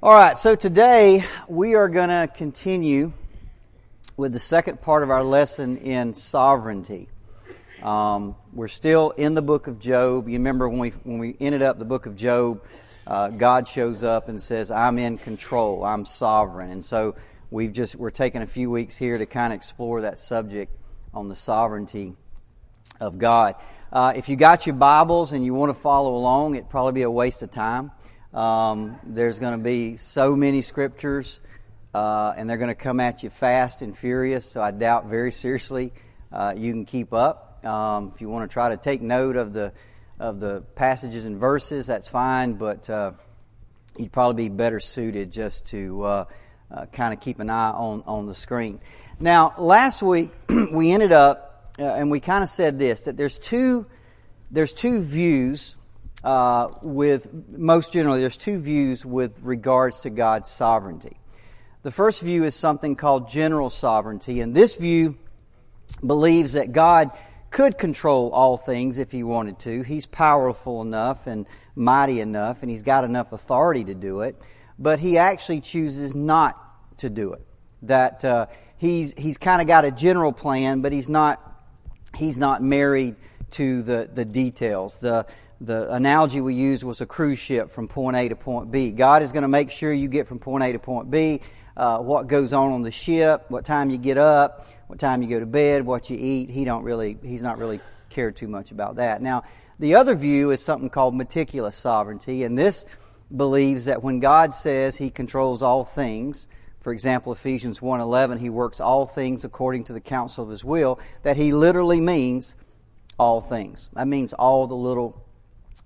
All right, so today we are going to continue with the second part of our lesson in sovereignty. Um, we're still in the book of Job. You remember when we when we ended up the book of Job, uh, God shows up and says, "I'm in control. I'm sovereign." And so we've just we're taking a few weeks here to kind of explore that subject on the sovereignty of God. Uh, if you got your Bibles and you want to follow along, it'd probably be a waste of time. Um, there's going to be so many scriptures, uh, and they're going to come at you fast and furious. So I doubt very seriously uh, you can keep up. Um, if you want to try to take note of the of the passages and verses, that's fine. But uh, you'd probably be better suited just to uh, uh, kind of keep an eye on on the screen. Now, last week we ended up, uh, and we kind of said this that there's two there's two views uh, with most generally, there's two views with regards to God's sovereignty. The first view is something called general sovereignty, and this view believes that God could control all things if he wanted to. He's powerful enough and mighty enough, and he's got enough authority to do it, but he actually chooses not to do it. That uh, he's he's kind of got a general plan, but he's not he's not married to the the details. The the analogy we used was a cruise ship from point A to point B. God is going to make sure you get from point A to point B. Uh, what goes on on the ship, what time you get up, what time you go to bed, what you eat. He don't really, he's not really cared too much about that. Now, the other view is something called meticulous sovereignty, and this believes that when God says He controls all things, for example, Ephesians 1:11, He works all things according to the counsel of His will, that He literally means all things. That means all the little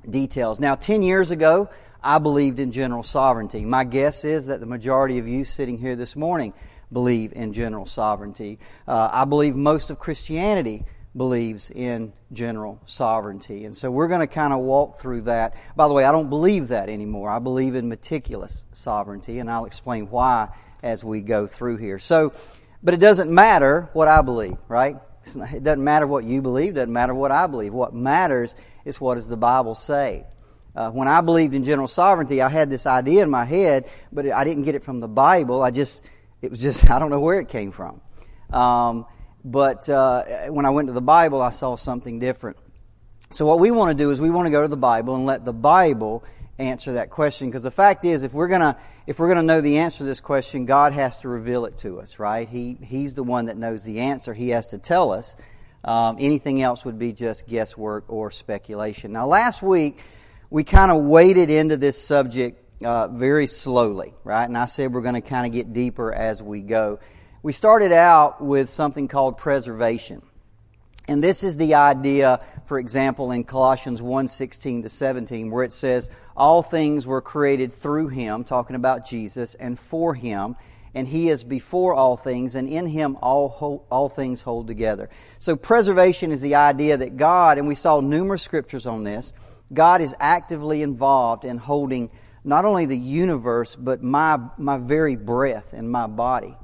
details. Now, 10 years ago, I believed in general sovereignty. My guess is that the majority of you sitting here this morning believe in general sovereignty. Uh, I believe most of Christianity believes in general sovereignty. And so we're going to kind of walk through that. By the way, I don't believe that anymore. I believe in meticulous sovereignty, and I'll explain why as we go through here. So, but it doesn't matter what I believe, right? It doesn't matter what you believe, doesn't matter what I believe. What matters is what does the Bible say? Uh, when I believed in general sovereignty, I had this idea in my head, but I didn't get it from the Bible. I just, it was just, I don't know where it came from. Um, but uh, when I went to the Bible, I saw something different. So what we want to do is we want to go to the Bible and let the Bible answer that question. Because the fact is, if we're gonna if we're gonna know the answer to this question, God has to reveal it to us, right? He He's the one that knows the answer. He has to tell us. Um, anything else would be just guesswork or speculation. Now, last week, we kind of waded into this subject uh, very slowly, right? And I said we're going to kind of get deeper as we go. We started out with something called preservation. And this is the idea, for example, in Colossians 1 16 to 17, where it says, All things were created through him, talking about Jesus, and for him and he is before all things, and in him all, all things hold together. So preservation is the idea that God, and we saw numerous scriptures on this, God is actively involved in holding not only the universe, but my, my very breath and my body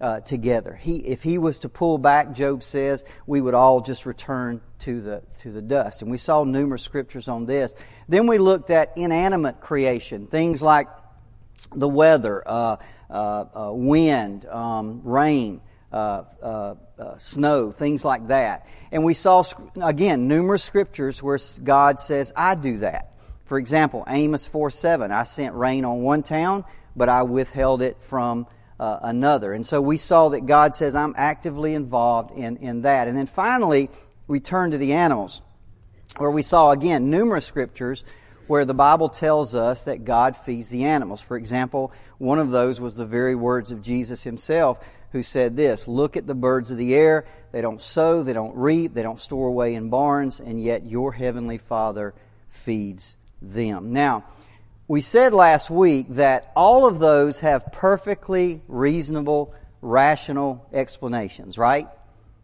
uh, together. He, if he was to pull back, Job says, we would all just return to the, to the dust. And we saw numerous scriptures on this. Then we looked at inanimate creation, things like the weather, uh, uh, uh, wind, um, rain, uh, uh, snow, things like that. And we saw, again, numerous scriptures where God says, I do that. For example, Amos 4 7, I sent rain on one town, but I withheld it from uh, another. And so we saw that God says, I'm actively involved in, in that. And then finally, we turn to the animals, where we saw, again, numerous scriptures where the Bible tells us that God feeds the animals. For example, one of those was the very words of Jesus himself who said this, look at the birds of the air. They don't sow, they don't reap, they don't store away in barns, and yet your heavenly Father feeds them. Now, we said last week that all of those have perfectly reasonable, rational explanations, right?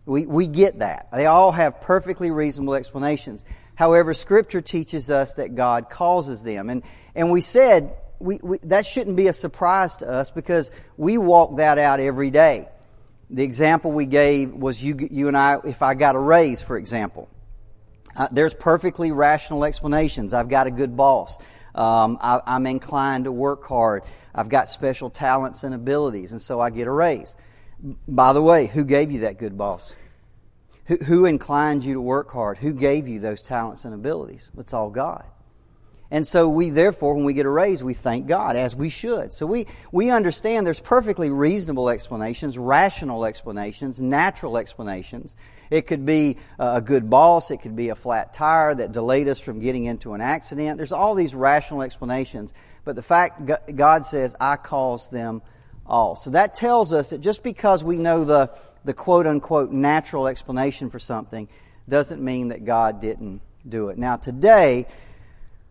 We, we get that. They all have perfectly reasonable explanations. However, Scripture teaches us that God causes them. And, and we said we, we, that shouldn't be a surprise to us because we walk that out every day. The example we gave was you, you and I, if I got a raise, for example. Uh, there's perfectly rational explanations. I've got a good boss. Um, I, I'm inclined to work hard. I've got special talents and abilities, and so I get a raise. By the way, who gave you that good boss? Who, inclined you to work hard? Who gave you those talents and abilities? It's all God. And so we therefore, when we get a raise, we thank God, as we should. So we, we understand there's perfectly reasonable explanations, rational explanations, natural explanations. It could be a good boss, it could be a flat tire that delayed us from getting into an accident. There's all these rational explanations. But the fact God says, I caused them all. So that tells us that just because we know the, the quote unquote natural explanation for something doesn't mean that God didn't do it. Now today,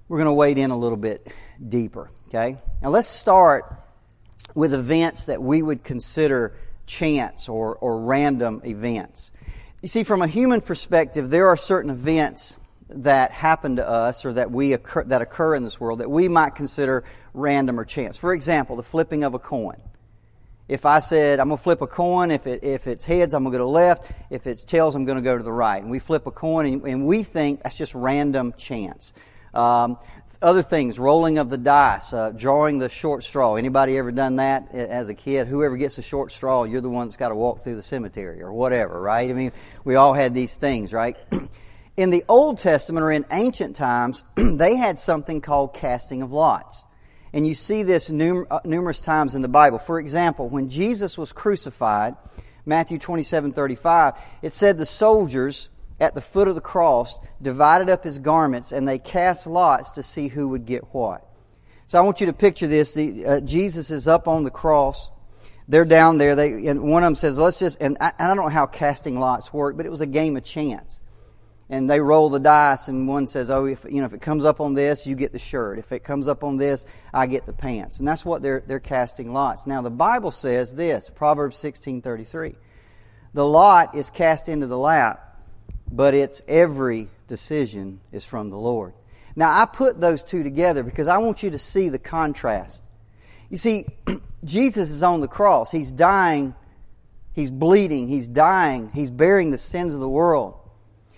we're going to wade in a little bit deeper, okay? Now let's start with events that we would consider chance or, or random events. You see, from a human perspective, there are certain events that happen to us or that we occur, that occur in this world that we might consider random or chance. For example, the flipping of a coin. If I said I'm going to flip a coin, if it, if it's heads, I'm going to go to the left. If it's tails, I'm going to go to the right. And we flip a coin, and, and we think that's just random chance. Um, other things, rolling of the dice, uh, drawing the short straw. Anybody ever done that as a kid? Whoever gets a short straw, you're the one that's got to walk through the cemetery or whatever, right? I mean, we all had these things, right? in the Old Testament or in ancient times, they had something called casting of lots. And you see this uh, numerous times in the Bible. For example, when Jesus was crucified, Matthew 27, 35, it said the soldiers at the foot of the cross, divided up his garments, and they cast lots to see who would get what. So I want you to picture this. The, uh, Jesus is up on the cross. They're down there. They, and one of them says, let's just, and I, I don't know how casting lots work, but it was a game of chance. And they roll the dice, and one says, oh, if, you know, if it comes up on this, you get the shirt. If it comes up on this, I get the pants. And that's what they're, they're casting lots. Now, the Bible says this, Proverbs 16.33. The lot is cast into the lap, but it's every decision is from the Lord. Now, I put those two together because I want you to see the contrast. You see, Jesus is on the cross. He's dying. He's bleeding. He's dying. He's bearing the sins of the world.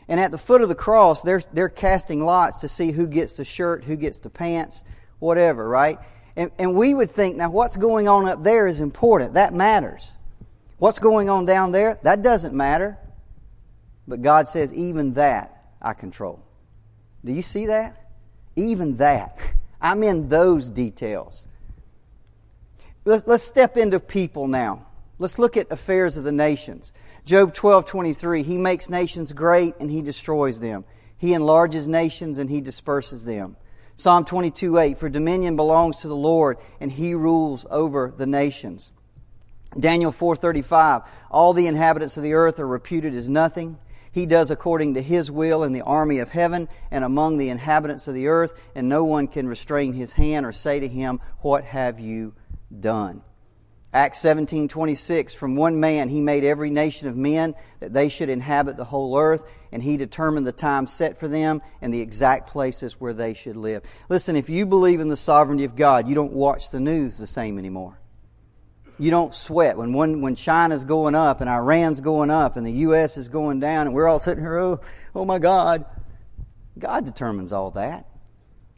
And at the foot of the cross, they're, they're casting lots to see who gets the shirt, who gets the pants, whatever, right? And, and we would think, now what's going on up there is important. That matters. What's going on down there? That doesn't matter. But God says, even that I control. Do you see that? Even that. I'm in those details. Let's, let's step into people now. Let's look at affairs of the nations. Job 12, 23. He makes nations great and he destroys them. He enlarges nations and he disperses them. Psalm 22, 8. For dominion belongs to the Lord and he rules over the nations. Daniel 4:35 All the inhabitants of the earth are reputed as nothing he does according to his will in the army of heaven and among the inhabitants of the earth, and no one can restrain his hand or say to him, What have you done? Acts 17:26 From one man he made every nation of men that they should inhabit the whole earth and he determined the time set for them and the exact places where they should live. Listen, if you believe in the sovereignty of God, you don't watch the news the same anymore you don't sweat. When one, when China's going up and Iran's going up and the U.S. is going down and we're all sitting here, oh, oh my God. God determines all that.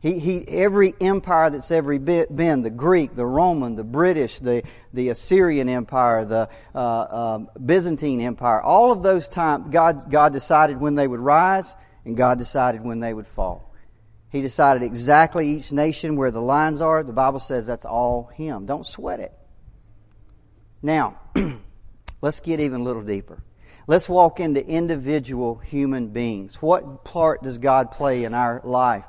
He, he, every empire that's ever been, the Greek, the Roman, the British, the, the Assyrian Empire, the uh, um, Byzantine Empire, all of those times, God, God decided when they would rise and God decided when they would fall. He decided exactly each nation where the lines are. The Bible says that's all Him. Don't sweat it. Now, let's get even a little deeper. Let's walk into individual human beings. What part does God play in our life?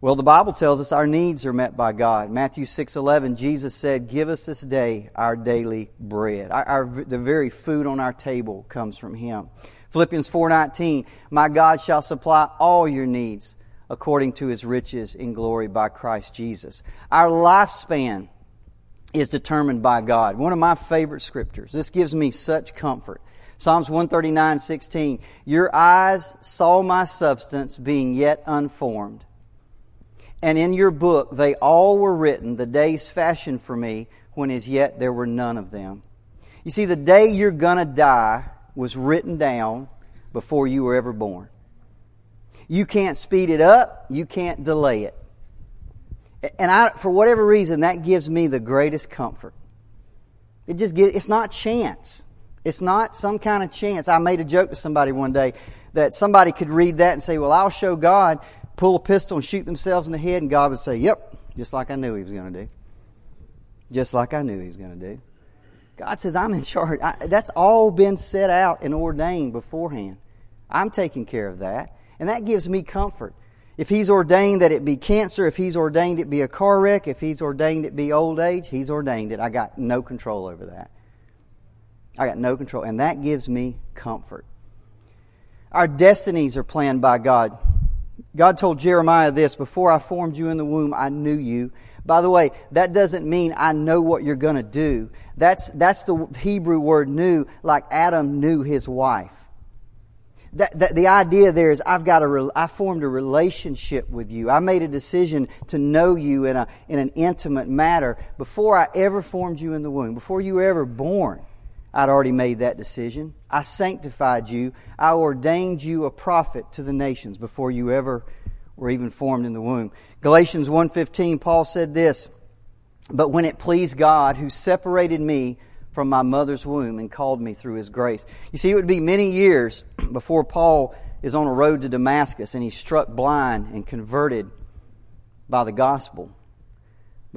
Well, the Bible tells us our needs are met by God. Matthew 6:11, Jesus said, "Give us this day our daily bread." Our, our, the very food on our table comes from Him. Philippians 4:19, "My God shall supply all your needs according to His riches in glory by Christ Jesus." Our lifespan is determined by God. One of my favorite scriptures. This gives me such comfort. Psalms 139, 16. Your eyes saw my substance being yet unformed. And in your book they all were written, the days fashioned for me, when as yet there were none of them. You see, the day you're gonna die was written down before you were ever born. You can't speed it up. You can't delay it. And I, for whatever reason, that gives me the greatest comfort. It just gives, it's not chance. It's not some kind of chance. I made a joke to somebody one day that somebody could read that and say, well, I'll show God, pull a pistol and shoot themselves in the head, and God would say, yep, just like I knew he was going to do. Just like I knew he was going to do. God says, I'm in charge. I, that's all been set out and ordained beforehand. I'm taking care of that. And that gives me comfort. If He's ordained that it be cancer, if He's ordained it be a car wreck, if He's ordained it be old age, He's ordained it. I got no control over that. I got no control. And that gives me comfort. Our destinies are planned by God. God told Jeremiah this Before I formed you in the womb, I knew you. By the way, that doesn't mean I know what you're going to do. That's, that's the Hebrew word knew, like Adam knew his wife. That, that, the idea there is I've got a, I formed a relationship with you. I made a decision to know you in, a, in an intimate matter before I ever formed you in the womb, before you were ever born. I'd already made that decision. I sanctified you. I ordained you a prophet to the nations before you ever were even formed in the womb. Galatians 1:15 Paul said this, "But when it pleased God who separated me from my mother's womb and called me through his grace." You see it would be many years before Paul is on a road to Damascus and he's struck blind and converted by the gospel.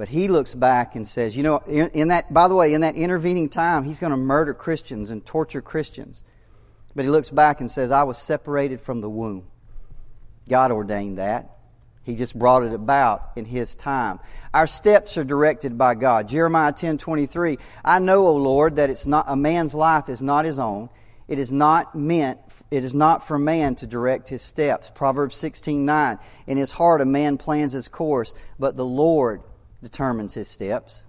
But he looks back and says, you know, in, in, that, by the way, in that intervening time, he's going to murder Christians and torture Christians. But he looks back and says, I was separated from the womb. God ordained that. He just brought it about in His time. Our steps are directed by God. Jeremiah 10 23, I know, O Lord, that it's not, a man's life is not his own. It is not meant, it is not for man to direct his steps. Proverbs 16 9, in his heart a man plans his course, but the Lord determines his steps.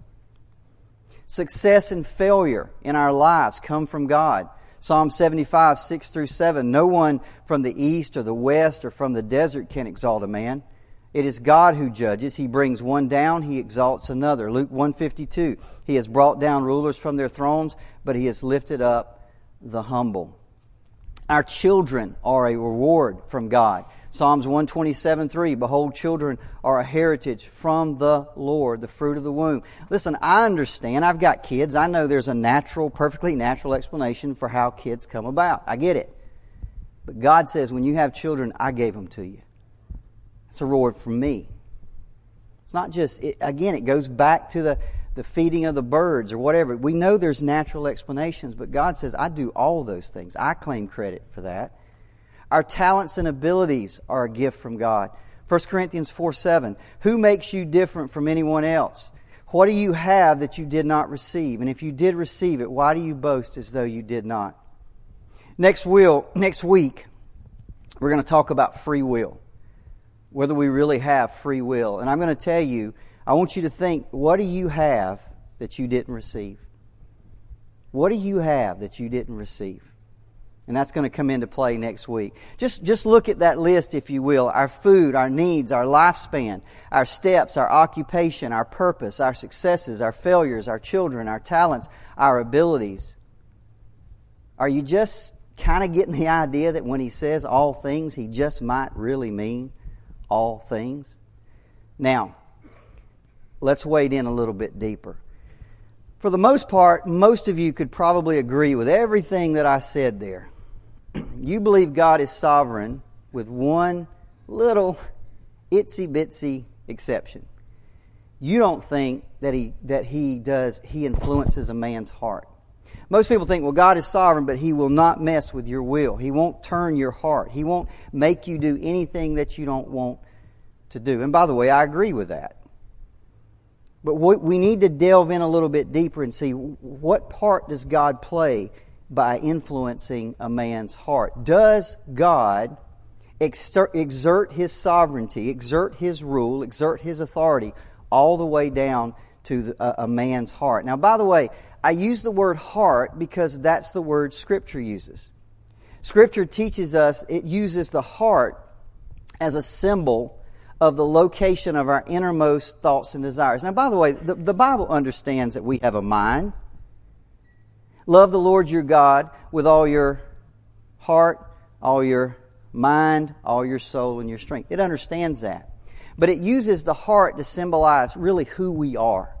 Success and failure in our lives come from God. Psalm 75, 6 through 7. No one from the east or the west or from the desert can exalt a man. It is God who judges. He brings one down, he exalts another. Luke 152. He has brought down rulers from their thrones, but he has lifted up the humble. Our children are a reward from God. Psalms 127 3, Behold, children are a heritage from the Lord, the fruit of the womb. Listen, I understand. I've got kids. I know there's a natural, perfectly natural explanation for how kids come about. I get it. But God says, when you have children, I gave them to you. It's a reward from me. It's not just, it, again, it goes back to the, the feeding of the birds or whatever. We know there's natural explanations, but God says, I do all those things. I claim credit for that. Our talents and abilities are a gift from God. 1 Corinthians 4 7. Who makes you different from anyone else? What do you have that you did not receive? And if you did receive it, why do you boast as though you did not? Next, will, next week, we're going to talk about free will. Whether we really have free will. And I'm going to tell you, I want you to think, what do you have that you didn't receive? What do you have that you didn't receive? And that's going to come into play next week. Just, just look at that list, if you will. Our food, our needs, our lifespan, our steps, our occupation, our purpose, our successes, our failures, our children, our talents, our abilities. Are you just kind of getting the idea that when he says all things, he just might really mean all things? Now, let's wade in a little bit deeper. For the most part, most of you could probably agree with everything that I said there. you believe God is sovereign with one little itsy bitsy exception. You don't think that he, that he does, he influences a man's heart. Most people think, well, God is sovereign, but he will not mess with your will. He won't turn your heart. He won't make you do anything that you don't want to do. And by the way, I agree with that. But we need to delve in a little bit deeper and see what part does God play by influencing a man's heart. Does God exert his sovereignty, exert his rule, exert his authority all the way down to a man's heart? Now, by the way, I use the word heart because that's the word Scripture uses. Scripture teaches us, it uses the heart as a symbol of the location of our innermost thoughts and desires. Now, by the way, the, the Bible understands that we have a mind Love the Lord your God with all your heart, all your mind, all your soul, and your strength. It understands that. but it uses the heart to symbolize really who we are.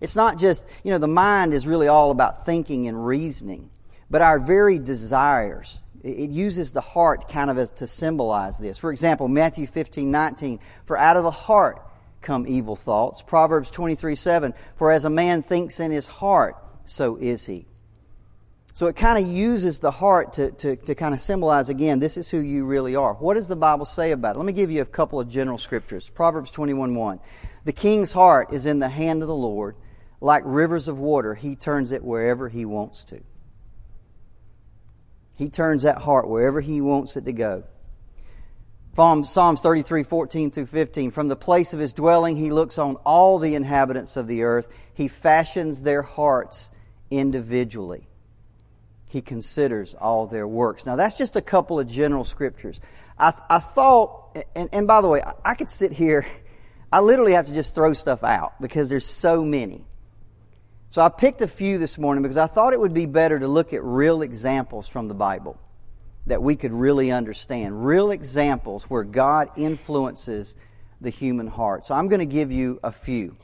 It's not just, you know, the mind is really all about thinking and reasoning, but our very desires. It uses the heart kind of as to symbolize this. For example, Matthew 15, 19, for out of the heart come evil thoughts. Proverbs 23, 7, for as a man thinks in his heart, so is he. So it kind of uses the heart to, to, to kind of symbolize again, this is who you really are. What does the Bible say about it? Let me give you a couple of general scriptures. Proverbs 21 1. The king's heart is in the hand of the Lord. Like rivers of water, he turns it wherever he wants to. He turns that heart wherever he wants it to go. Psalms 33, 14 through 15. From the place of his dwelling, he looks on all the inhabitants of the earth. He fashions their hearts individually he considers all their works. Now, that's just a couple of general scriptures. I, I thought, and, and by the way, I could sit here, I literally have to just throw stuff out because there's so many. So I picked a few this morning because I thought it would be better to look at real examples from the Bible that we could really understand. Real examples where God influences the human heart. So I'm going to give you a few.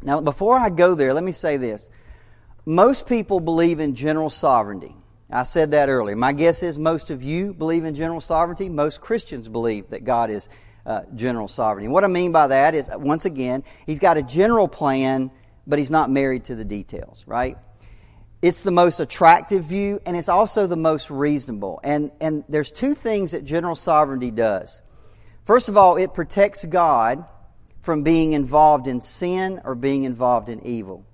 Now, before I go there, let me say this. Most people believe in general sovereignty. I said that earlier. My guess is most of you believe in general sovereignty. Most Christians believe that God is uh, general sovereignty. And what I mean by that is, once again, He's got a general plan, but He's not married to the details, right? It's the most attractive view, and it's also the most reasonable. And, and there's two things that general sovereignty does. First of all, it protects God from being involved in sin or being involved in evil.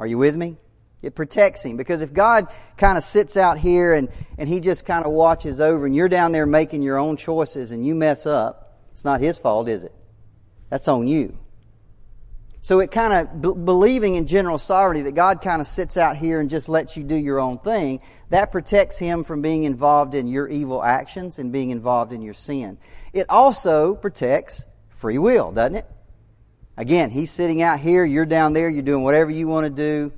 Are you with me? It protects him because if God kind of sits out here and, and he just kind of watches over and you're down there making your own choices and you mess up, it's not his fault, is it? That's on you. So it kind of b- believing in general sovereignty that God kind of sits out here and just lets you do your own thing, that protects him from being involved in your evil actions and being involved in your sin. It also protects free will, doesn't it? Again, he's sitting out here, you're down there, you're doing whatever you want to do.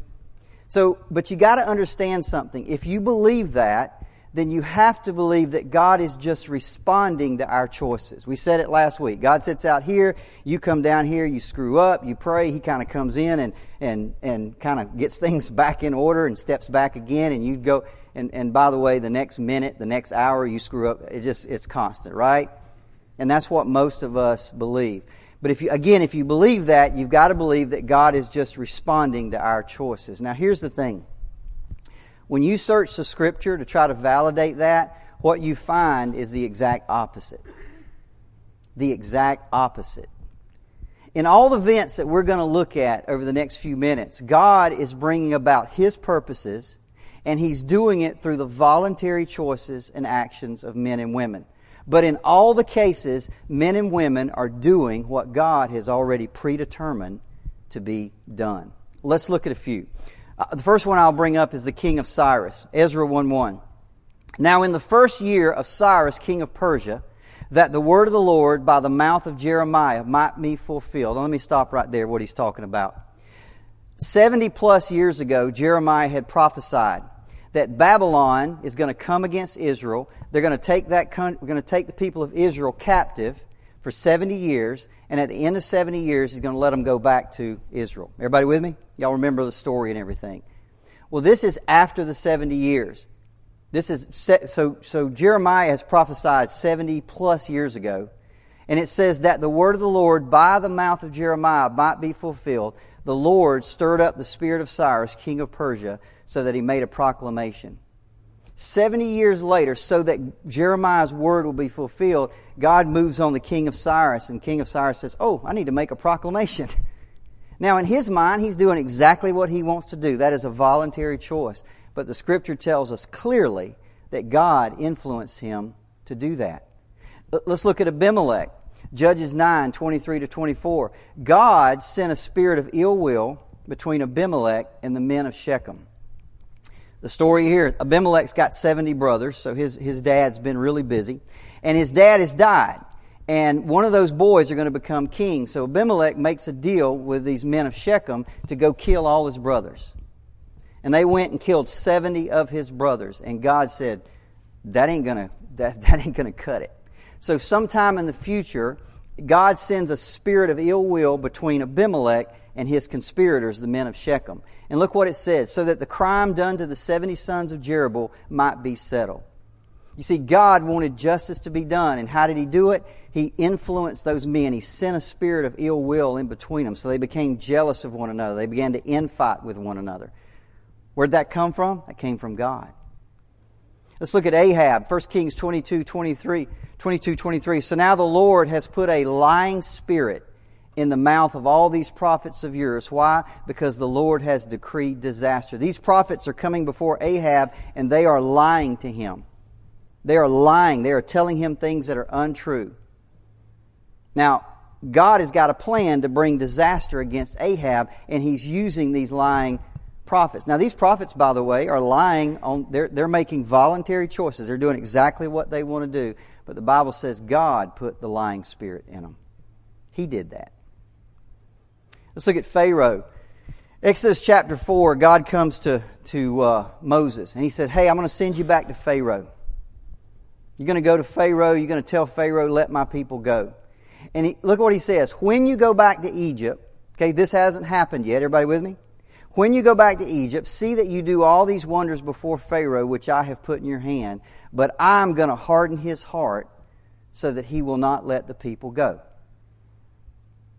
So, but you got to understand something. If you believe that, then you have to believe that God is just responding to our choices. We said it last week. God sits out here, you come down here, you screw up, you pray, He kind of comes in and, and, and kind of gets things back in order and steps back again and you go, and, and by the way, the next minute, the next hour, you screw up. It just, it's constant, right? And that's what most of us believe. But if you, again, if you believe that, you've got to believe that God is just responding to our choices. Now, here's the thing. When you search the scripture to try to validate that, what you find is the exact opposite. The exact opposite. In all the events that we're going to look at over the next few minutes, God is bringing about His purposes, and He's doing it through the voluntary choices and actions of men and women. But in all the cases, men and women are doing what God has already predetermined to be done. Let's look at a few. Uh, the first one I'll bring up is the king of Cyrus, Ezra 1 1. Now, in the first year of Cyrus, king of Persia, that the word of the Lord by the mouth of Jeremiah might be fulfilled. Let me stop right there, what he's talking about. 70 plus years ago, Jeremiah had prophesied that Babylon is going to come against Israel. They're going to take that we're going to take the people of Israel captive for 70 years, and at the end of 70 years, he's going to let them go back to Israel. Everybody with me? Y'all remember the story and everything. Well, this is after the 70 years. This is so so Jeremiah has prophesied 70 plus years ago, and it says that the word of the Lord by the mouth of Jeremiah might be fulfilled. The Lord stirred up the spirit of Cyrus, king of Persia, so that he made a proclamation. 70 years later, so that Jeremiah's word will be fulfilled, God moves on the king of Cyrus, and king of Cyrus says, Oh, I need to make a proclamation. now, in his mind, he's doing exactly what he wants to do. That is a voluntary choice. But the scripture tells us clearly that God influenced him to do that. Let's look at Abimelech. Judges 9, 23 to 24. God sent a spirit of ill will between Abimelech and the men of Shechem the story here Abimelech's got 70 brothers, so his, his dad's been really busy. And his dad has died. And one of those boys are going to become king. So Abimelech makes a deal with these men of Shechem to go kill all his brothers. And they went and killed 70 of his brothers. And God said, that ain't gonna, that, that ain't gonna cut it. So sometime in the future, God sends a spirit of ill will between Abimelech and his conspirators, the men of Shechem. And look what it says so that the crime done to the 70 sons of Jerubbaal might be settled. You see, God wanted justice to be done. And how did He do it? He influenced those men. He sent a spirit of ill will in between them. So they became jealous of one another. They began to infight with one another. Where'd that come from? That came from God. Let's look at Ahab, 1 Kings 22, 23, 22, 23. So now the Lord has put a lying spirit in the mouth of all these prophets of yours. Why? Because the Lord has decreed disaster. These prophets are coming before Ahab and they are lying to him. They are lying. They are telling him things that are untrue. Now, God has got a plan to bring disaster against Ahab and he's using these lying prophets. Now, these prophets, by the way, are lying on, they're, they're making voluntary choices. They're doing exactly what they want to do. But the Bible says God put the lying spirit in them. He did that. Let's look at Pharaoh. Exodus chapter 4, God comes to, to uh, Moses and he said, Hey, I'm going to send you back to Pharaoh. You're going to go to Pharaoh. You're going to tell Pharaoh, let my people go. And he, look what he says. When you go back to Egypt, okay, this hasn't happened yet. Everybody with me? When you go back to Egypt, see that you do all these wonders before Pharaoh, which I have put in your hand, but I'm going to harden his heart so that he will not let the people go.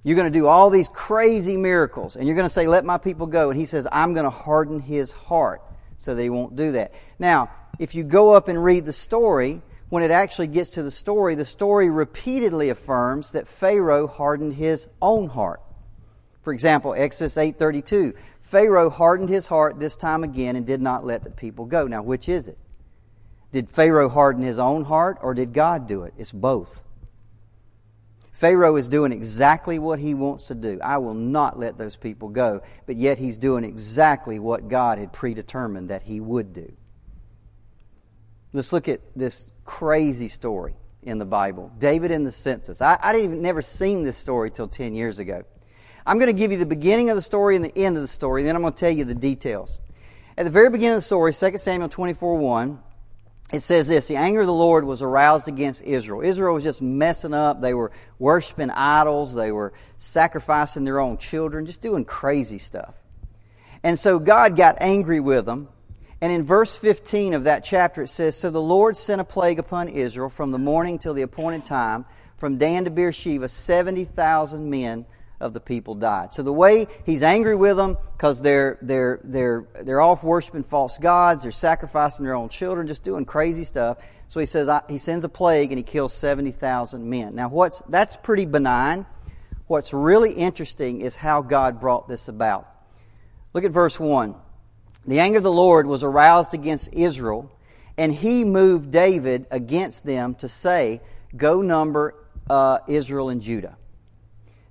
You're going to do all these crazy miracles, and you're going to say, Let my people go. And he says, I'm going to harden his heart so that he won't do that. Now, if you go up and read the story, when it actually gets to the story, the story repeatedly affirms that Pharaoh hardened his own heart. For example, Exodus 8:32, Pharaoh hardened his heart this time again and did not let the people go. Now, which is it? Did Pharaoh harden his own heart or did God do it? It's both. Pharaoh is doing exactly what he wants to do. I will not let those people go, but yet he's doing exactly what God had predetermined that he would do. Let's look at this crazy story in the Bible David in the census. I, I didn't even never seen this story till 10 years ago. I'm going to give you the beginning of the story and the end of the story, and then I'm going to tell you the details. At the very beginning of the story, 2 Samuel 24 1, it says this The anger of the Lord was aroused against Israel. Israel was just messing up. They were worshiping idols, they were sacrificing their own children, just doing crazy stuff. And so God got angry with them. And in verse 15 of that chapter, it says So the Lord sent a plague upon Israel from the morning till the appointed time, from Dan to Beersheba, 70,000 men of the people died. So the way he's angry with them because they're they're they're they're off worshiping false gods, they're sacrificing their own children, just doing crazy stuff. So he says he sends a plague and he kills seventy thousand men. Now what's that's pretty benign. What's really interesting is how God brought this about. Look at verse one. The anger of the Lord was aroused against Israel, and he moved David against them to say, "Go number uh, Israel and Judah."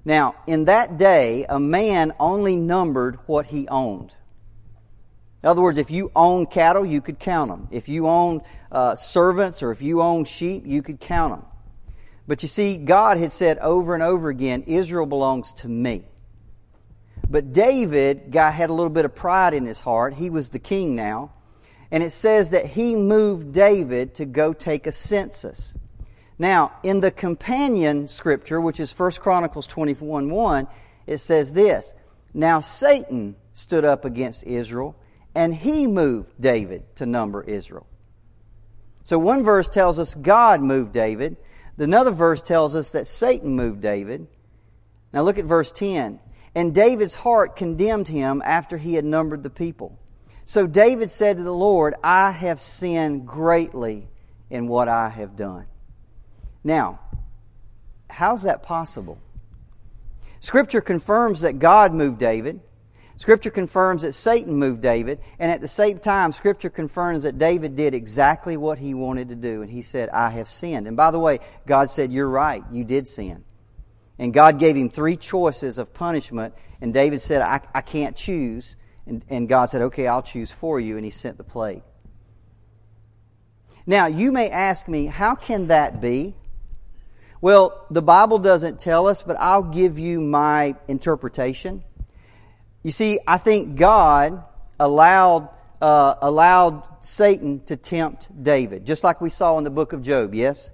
Now, in that day, a man only numbered what he owned. In other words, if you owned cattle, you could count them. If you owned uh, servants or if you owned sheep, you could count them. But you see, God had said over and over again, Israel belongs to me. But David, guy had a little bit of pride in his heart. He was the king now. And it says that he moved David to go take a census. Now, in the companion scripture, which is 1 Chronicles 21 1, it says this Now Satan stood up against Israel, and he moved David to number Israel. So one verse tells us God moved David. Another verse tells us that Satan moved David. Now look at verse 10. And David's heart condemned him after he had numbered the people. So David said to the Lord, I have sinned greatly in what I have done. Now, how's that possible? Scripture confirms that God moved David. Scripture confirms that Satan moved David. And at the same time, Scripture confirms that David did exactly what he wanted to do. And he said, I have sinned. And by the way, God said, You're right. You did sin. And God gave him three choices of punishment. And David said, I, I can't choose. And, and God said, Okay, I'll choose for you. And he sent the plague. Now, you may ask me, how can that be? Well, the Bible doesn't tell us, but I'll give you my interpretation. You see, I think God allowed uh, allowed Satan to tempt David, just like we saw in the book of Job. Yes,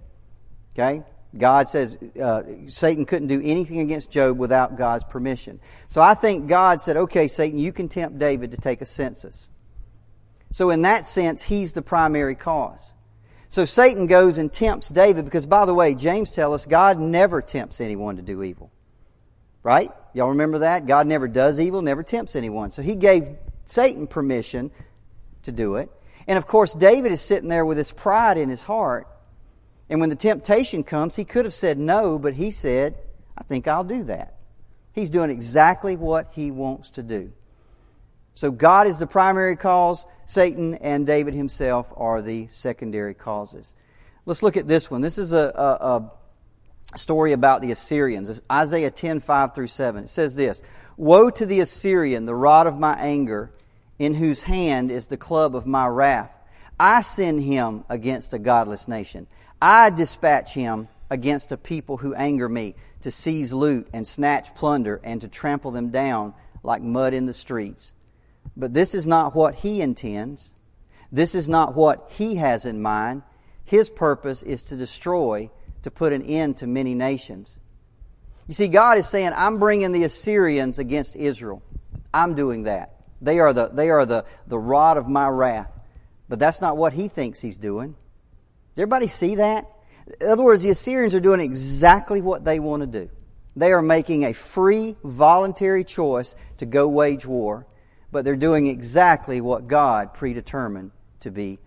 okay. God says uh, Satan couldn't do anything against Job without God's permission. So I think God said, okay, Satan, you can tempt David to take a census. So in that sense, he's the primary cause. So Satan goes and tempts David because, by the way, James tells us God never tempts anyone to do evil. Right? Y'all remember that? God never does evil, never tempts anyone. So he gave Satan permission to do it. And of course, David is sitting there with his pride in his heart. And when the temptation comes, he could have said no, but he said, I think I'll do that. He's doing exactly what he wants to do. So God is the primary cause. Satan and David himself are the secondary causes. Let's look at this one. This is a, a, a story about the Assyrians. It's Isaiah 10, 5 through 7. It says this Woe to the Assyrian, the rod of my anger, in whose hand is the club of my wrath. I send him against a godless nation. I dispatch him against a people who anger me, to seize loot and snatch plunder and to trample them down like mud in the streets. But this is not what he intends. This is not what he has in mind. His purpose is to destroy, to put an end to many nations. You see, God is saying, I'm bringing the Assyrians against Israel. I'm doing that. They are the, they are the, the rod of my wrath. But that's not what he thinks he's doing. Does everybody see that? In other words, the Assyrians are doing exactly what they want to do. They are making a free, voluntary choice to go wage war but they're doing exactly what God predetermined to be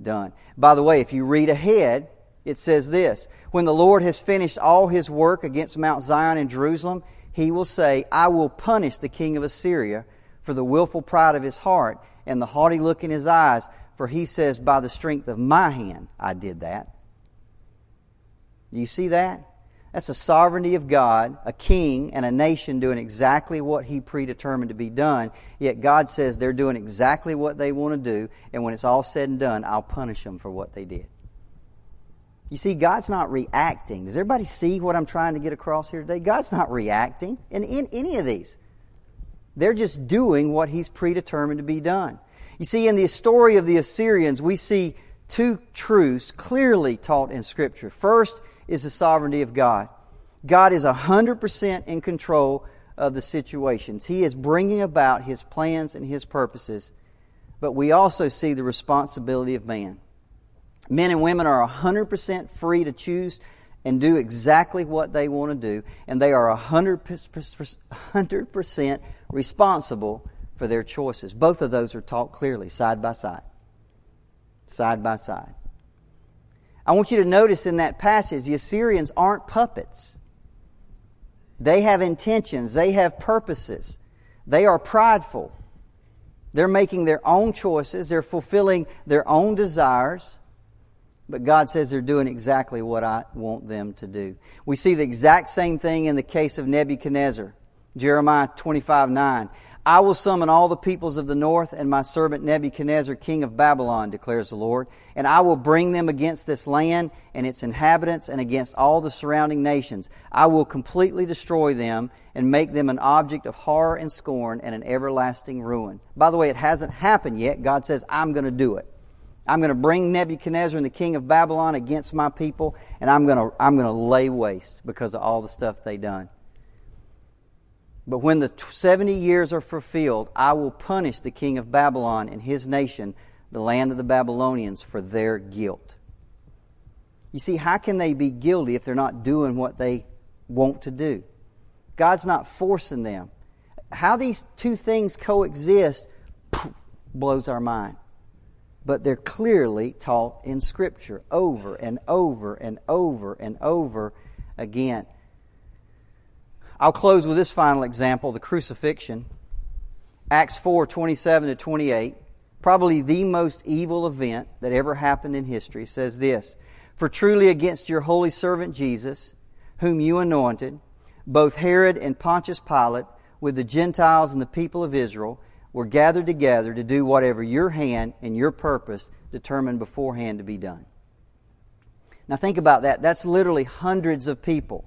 done. By the way, if you read ahead, it says this When the Lord has finished all his work against Mount Zion and Jerusalem, he will say, I will punish the king of Assyria for the willful pride of his heart and the haughty look in his eyes, for he says, By the strength of my hand I did that. Do you see that? That's the sovereignty of God, a king and a nation doing exactly what he predetermined to be done. Yet God says they're doing exactly what they want to do, and when it's all said and done, I'll punish them for what they did. You see, God's not reacting. Does everybody see what I'm trying to get across here today? God's not reacting in, in any of these. They're just doing what he's predetermined to be done. You see, in the story of the Assyrians, we see two truths clearly taught in Scripture. First, is the sovereignty of God. God is 100% in control of the situations. He is bringing about His plans and His purposes, but we also see the responsibility of man. Men and women are 100% free to choose and do exactly what they want to do, and they are 100% responsible for their choices. Both of those are taught clearly, side by side. Side by side. I want you to notice in that passage the Assyrians aren't puppets. They have intentions, they have purposes, they are prideful. They're making their own choices, they're fulfilling their own desires. But God says they're doing exactly what I want them to do. We see the exact same thing in the case of Nebuchadnezzar. Jeremiah 25 9. I will summon all the peoples of the north and my servant Nebuchadnezzar, king of Babylon, declares the Lord, and I will bring them against this land and its inhabitants and against all the surrounding nations. I will completely destroy them and make them an object of horror and scorn and an everlasting ruin. By the way, it hasn't happened yet. God says, I'm going to do it. I'm going to bring Nebuchadnezzar and the king of Babylon against my people, and I'm going to, I'm going to lay waste because of all the stuff they done. But when the 70 years are fulfilled, I will punish the king of Babylon and his nation, the land of the Babylonians, for their guilt. You see, how can they be guilty if they're not doing what they want to do? God's not forcing them. How these two things coexist poof, blows our mind. But they're clearly taught in Scripture over and over and over and over again. I'll close with this final example, the crucifixion. Acts 4, 27 to 28, probably the most evil event that ever happened in history, says this, For truly against your holy servant Jesus, whom you anointed, both Herod and Pontius Pilate, with the Gentiles and the people of Israel, were gathered together to do whatever your hand and your purpose determined beforehand to be done. Now think about that. That's literally hundreds of people.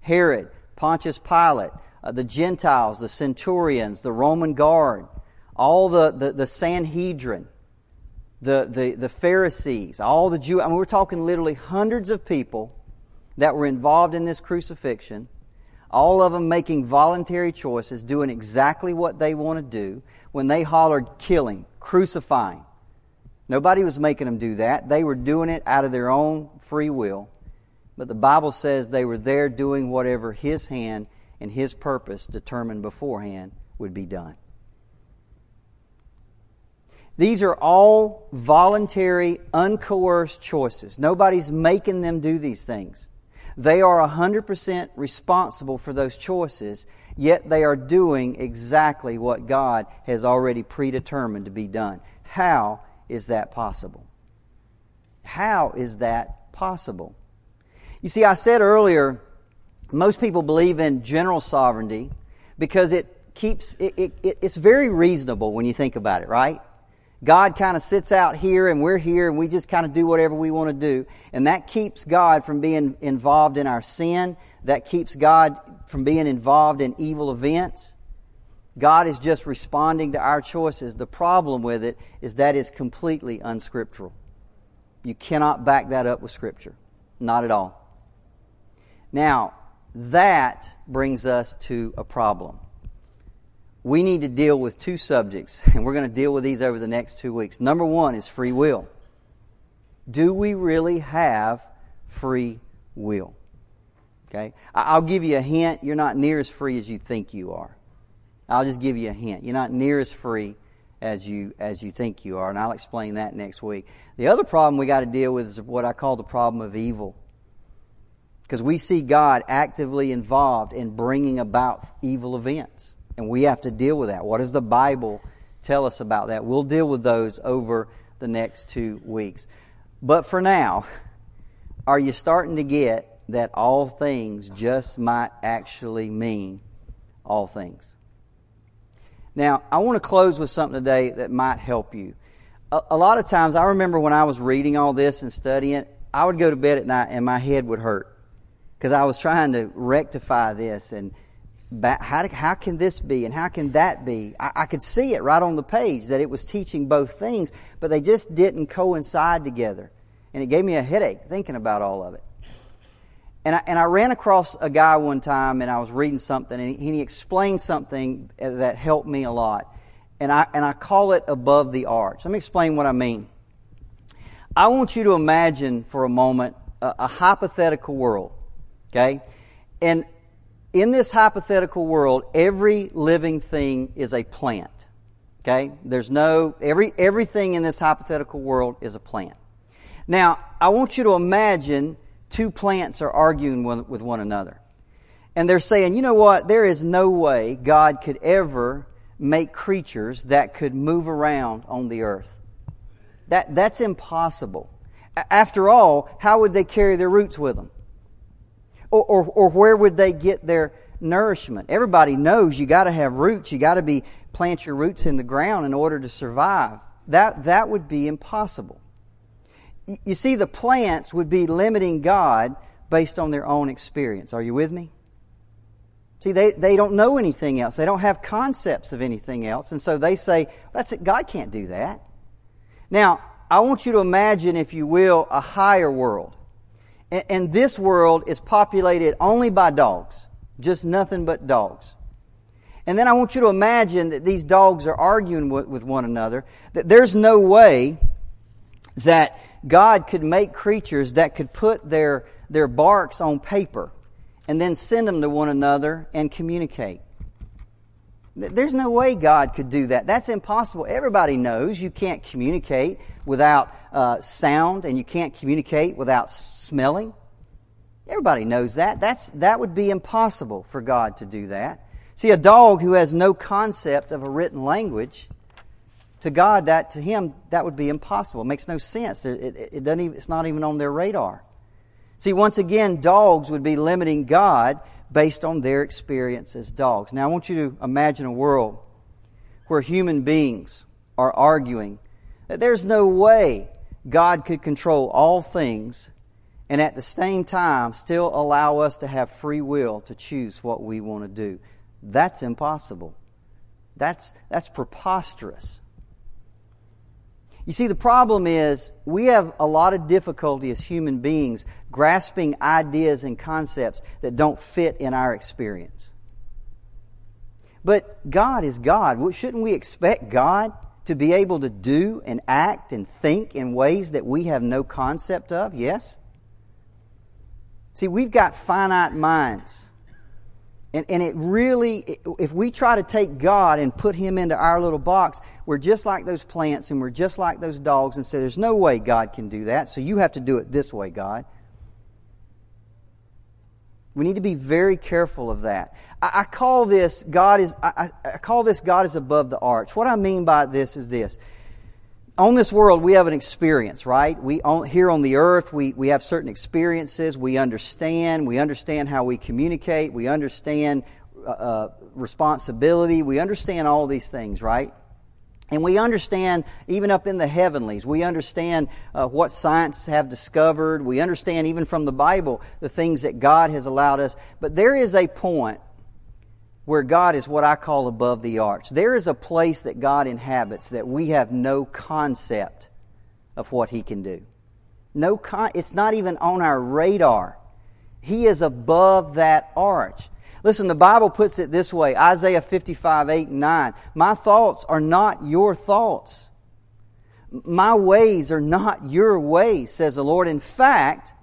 Herod, Pontius Pilate, uh, the Gentiles, the centurions, the Roman guard, all the, the, the Sanhedrin, the, the, the Pharisees, all the Jew. I mean, we're talking literally hundreds of people that were involved in this crucifixion, all of them making voluntary choices, doing exactly what they want to do, when they hollered killing, crucifying, nobody was making them do that. They were doing it out of their own free will. But the Bible says they were there doing whatever His hand and His purpose determined beforehand would be done. These are all voluntary, uncoerced choices. Nobody's making them do these things. They are 100% responsible for those choices, yet they are doing exactly what God has already predetermined to be done. How is that possible? How is that possible? You see, I said earlier, most people believe in general sovereignty because it keeps, it, it, it's very reasonable when you think about it, right? God kind of sits out here and we're here and we just kind of do whatever we want to do. And that keeps God from being involved in our sin. That keeps God from being involved in evil events. God is just responding to our choices. The problem with it is that is completely unscriptural. You cannot back that up with Scripture. Not at all. Now, that brings us to a problem we need to deal with two subjects, and we're going to deal with these over the next two weeks. Number one is free will. Do we really have free will? Okay? I'll give you a hint. You're not near as free as you think you are. I'll just give you a hint. You're not near as free as you as you think you are, and I'll explain that next week. The other problem we got to deal with is what I call the problem of evil. Because we see God actively involved in bringing about evil events. And we have to deal with that. What does the Bible tell us about that? We'll deal with those over the next two weeks. But for now, are you starting to get that all things just might actually mean all things? Now, I want to close with something today that might help you. A, a, lot of times, I remember when I was reading all this and studying I would go to bed at night and my head would hurt because I was trying to rectify this and how, how can this be and how can that be? I, I could see it right on the page that it was teaching both things, but they just didn't coincide together. And it gave me a headache thinking about all of it. And I, and I ran across a guy one time and I was reading something and he, he explained something uh, that helped me a lot. And I, and I call it above the arch. Let me explain what I mean. I want you to imagine for a moment a, a hypothetical world. Okay? And in this hypothetical world, every living thing is a plant. Okay? There's no, every, everything in this hypothetical world is a plant. Now, I want you to imagine two plants are arguing with one another. And they're saying, you know what? There is no way God could ever make creatures that could move around on the earth. That, that's impossible. After all, how would they carry their roots with them? Or, or, or where would they get their nourishment? Everybody knows you got to have roots. You got to be plant your roots in the ground in order to survive. That that would be impossible. You see, the plants would be limiting God based on their own experience. Are you with me? See, they, they don't know anything else. They don't have concepts of anything else. And so they say, that's it. God can't do that. Now, I want you to imagine, if you will, a higher world. And this world is populated only by dogs. Just nothing but dogs. And then I want you to imagine that these dogs are arguing with one another. That there's no way that God could make creatures that could put their, their barks on paper and then send them to one another and communicate. There's no way God could do that. That's impossible. Everybody knows you can't communicate without uh, sound and you can't communicate without smelling. Everybody knows that. That's, that would be impossible for God to do that. See, a dog who has no concept of a written language, to God, that to him, that would be impossible. It makes no sense. It, it, it doesn't even, it's not even on their radar. See, once again, dogs would be limiting God based on their experience as dogs. Now, I want you to imagine a world where human beings are arguing that there's no way God could control all things and at the same time still allow us to have free will to choose what we want to do. That's impossible. That's, that's preposterous. You see, the problem is we have a lot of difficulty as human beings grasping ideas and concepts that don't fit in our experience. But God is God. Shouldn't we expect God to be able to do and act and think in ways that we have no concept of? Yes? See, we've got finite minds. And, and it really, if we try to take God and put Him into our little box, we're just like those plants and we're just like those dogs and say, there's no way God can do that, so you have to do it this way, God. We need to be very careful of that. I, I call this God is I, I call this God is above the arch. What I mean by this is this on this world, we have an experience, right? We on, here on the earth, we, we have certain experiences. We understand. We understand how we communicate. We understand uh, uh, responsibility. We understand all these things, right? And we understand even up in the heavenlies. We understand uh, what science have discovered. We understand even from the Bible the things that God has allowed us. But there is a point where God is what I call above the arch. There is a place that God inhabits that we have no concept of what He can do. No, con- it's not even on our radar. He is above that arch. Listen, the Bible puts it this way Isaiah 55, 8 and 9. My thoughts are not your thoughts. My ways are not your ways, says the Lord. In fact,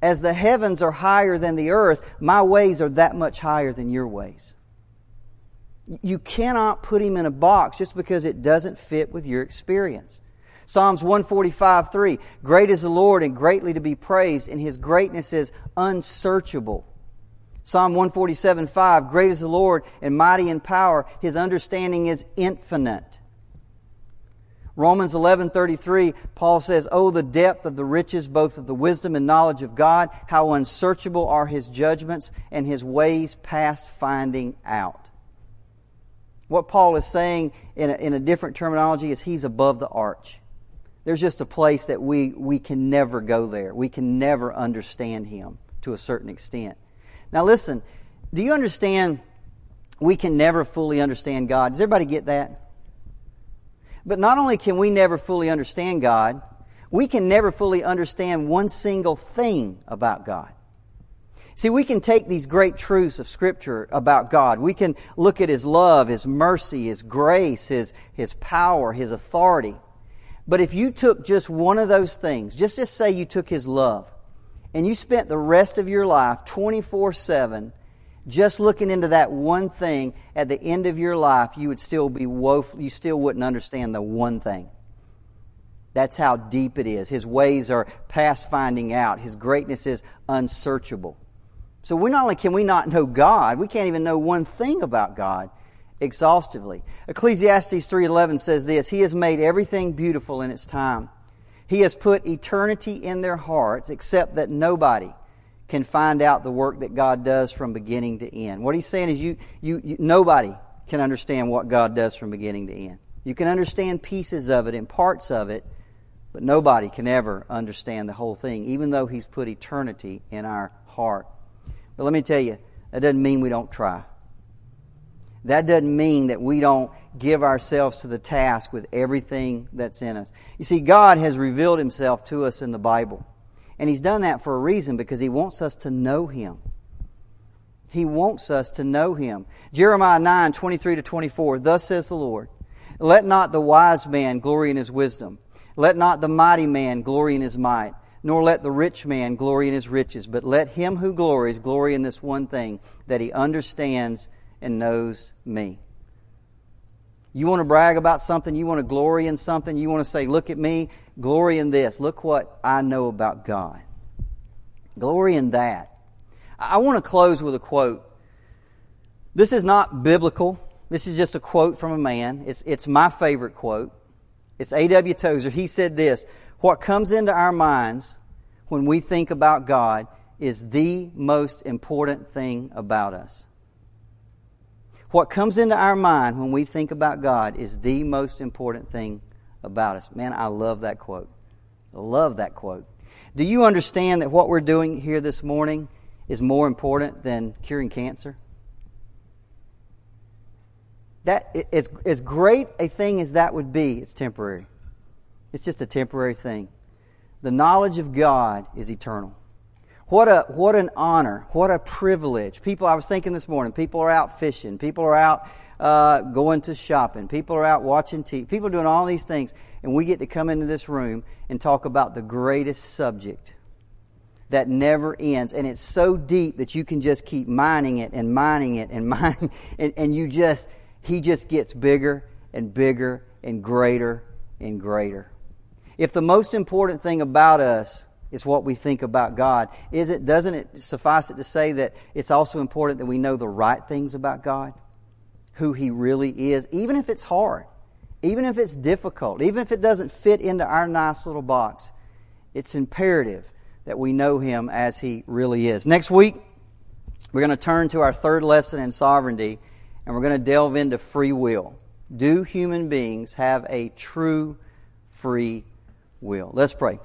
as the heavens are higher than the earth, my ways are that much higher than your ways. You cannot put him in a box just because it doesn't fit with your experience. Psalms 145, 3. Great is the Lord and greatly to be praised, and his greatness is unsearchable. Psalm 147, 5. Great is the Lord and mighty in power. His understanding is infinite. Romans 11:33 Paul says, "Oh the depth of the riches both of the wisdom and knowledge of God, how unsearchable are his judgments and his ways past finding out." What Paul is saying in a, in a different terminology is he's above the arch. There's just a place that we, we can never go there. We can never understand him to a certain extent. Now listen, do you understand we can never fully understand God? Does everybody get that? But not only can we never fully understand God, we can never fully understand one single thing about God. See, we can take these great truths of Scripture about God. We can look at His love, His mercy, His grace, His, His power, His authority. But if you took just one of those things, just just say you took His love, and you spent the rest of your life 24 7 just looking into that one thing, at the end of your life, you would still be woeful, you still wouldn't understand the one thing. That's how deep it is. His ways are past finding out. His greatness is unsearchable. So we not only can we not know God, we can't even know one thing about God exhaustively. Ecclesiastes 3:11 says this, he has made everything beautiful in its time. He has put eternity in their hearts except that nobody can find out the work that God does from beginning to end. What he's saying is you, you, you nobody can understand what God does from beginning to end. You can understand pieces of it and parts of it, but nobody can ever understand the whole thing, even though He's put eternity in our heart. But let me tell you, that doesn't mean we don't try. That doesn't mean that we don't give ourselves to the task with everything that's in us. You see, God has revealed Himself to us in the Bible. And He's done that for a reason because He wants us to know Him. He wants us to know Him. Jeremiah 9, 23 to 24. Thus says the Lord, Let not the wise man glory in his wisdom. Let not the mighty man glory in his might nor let the rich man glory in his riches, but let him who glories glory in this one thing, that he understands and knows me. You want to brag about something, you want to glory in something, you want to say, Look at me, glory in this. Look what I know about God. Glory in that. I want to close with a quote. This is not biblical. This is just a quote from a man. It's, it's my favorite quote. It's A.W. Tozer. He said this what comes into our minds when we think about God is the most important thing about us. What comes into our mind when we think about God is the most important thing about us. Man, I love that quote. I love that quote. Do you understand that what we're doing here this morning is more important than curing cancer? That as, as great a thing as that would be, it's temporary. It's just a temporary thing. The knowledge of God is eternal. What a what an honor! What a privilege! People, I was thinking this morning. People are out fishing. People are out uh, going to shopping. People are out watching TV. People are doing all these things, and we get to come into this room and talk about the greatest subject that never ends, and it's so deep that you can just keep mining it and mining it and mining, and, and you just he just gets bigger and bigger and greater and greater. If the most important thing about us is what we think about God. Is it, doesn't it suffice it to say that it's also important that we know the right things about God? Who He really is, even if it's hard, even if it's difficult, even if it doesn't fit into our nice little box. It's imperative that we know Him as He really is. Next week, we're going to turn to our third lesson in sovereignty, and we're going to delve into free will. Do human beings have a true free will? Let's pray.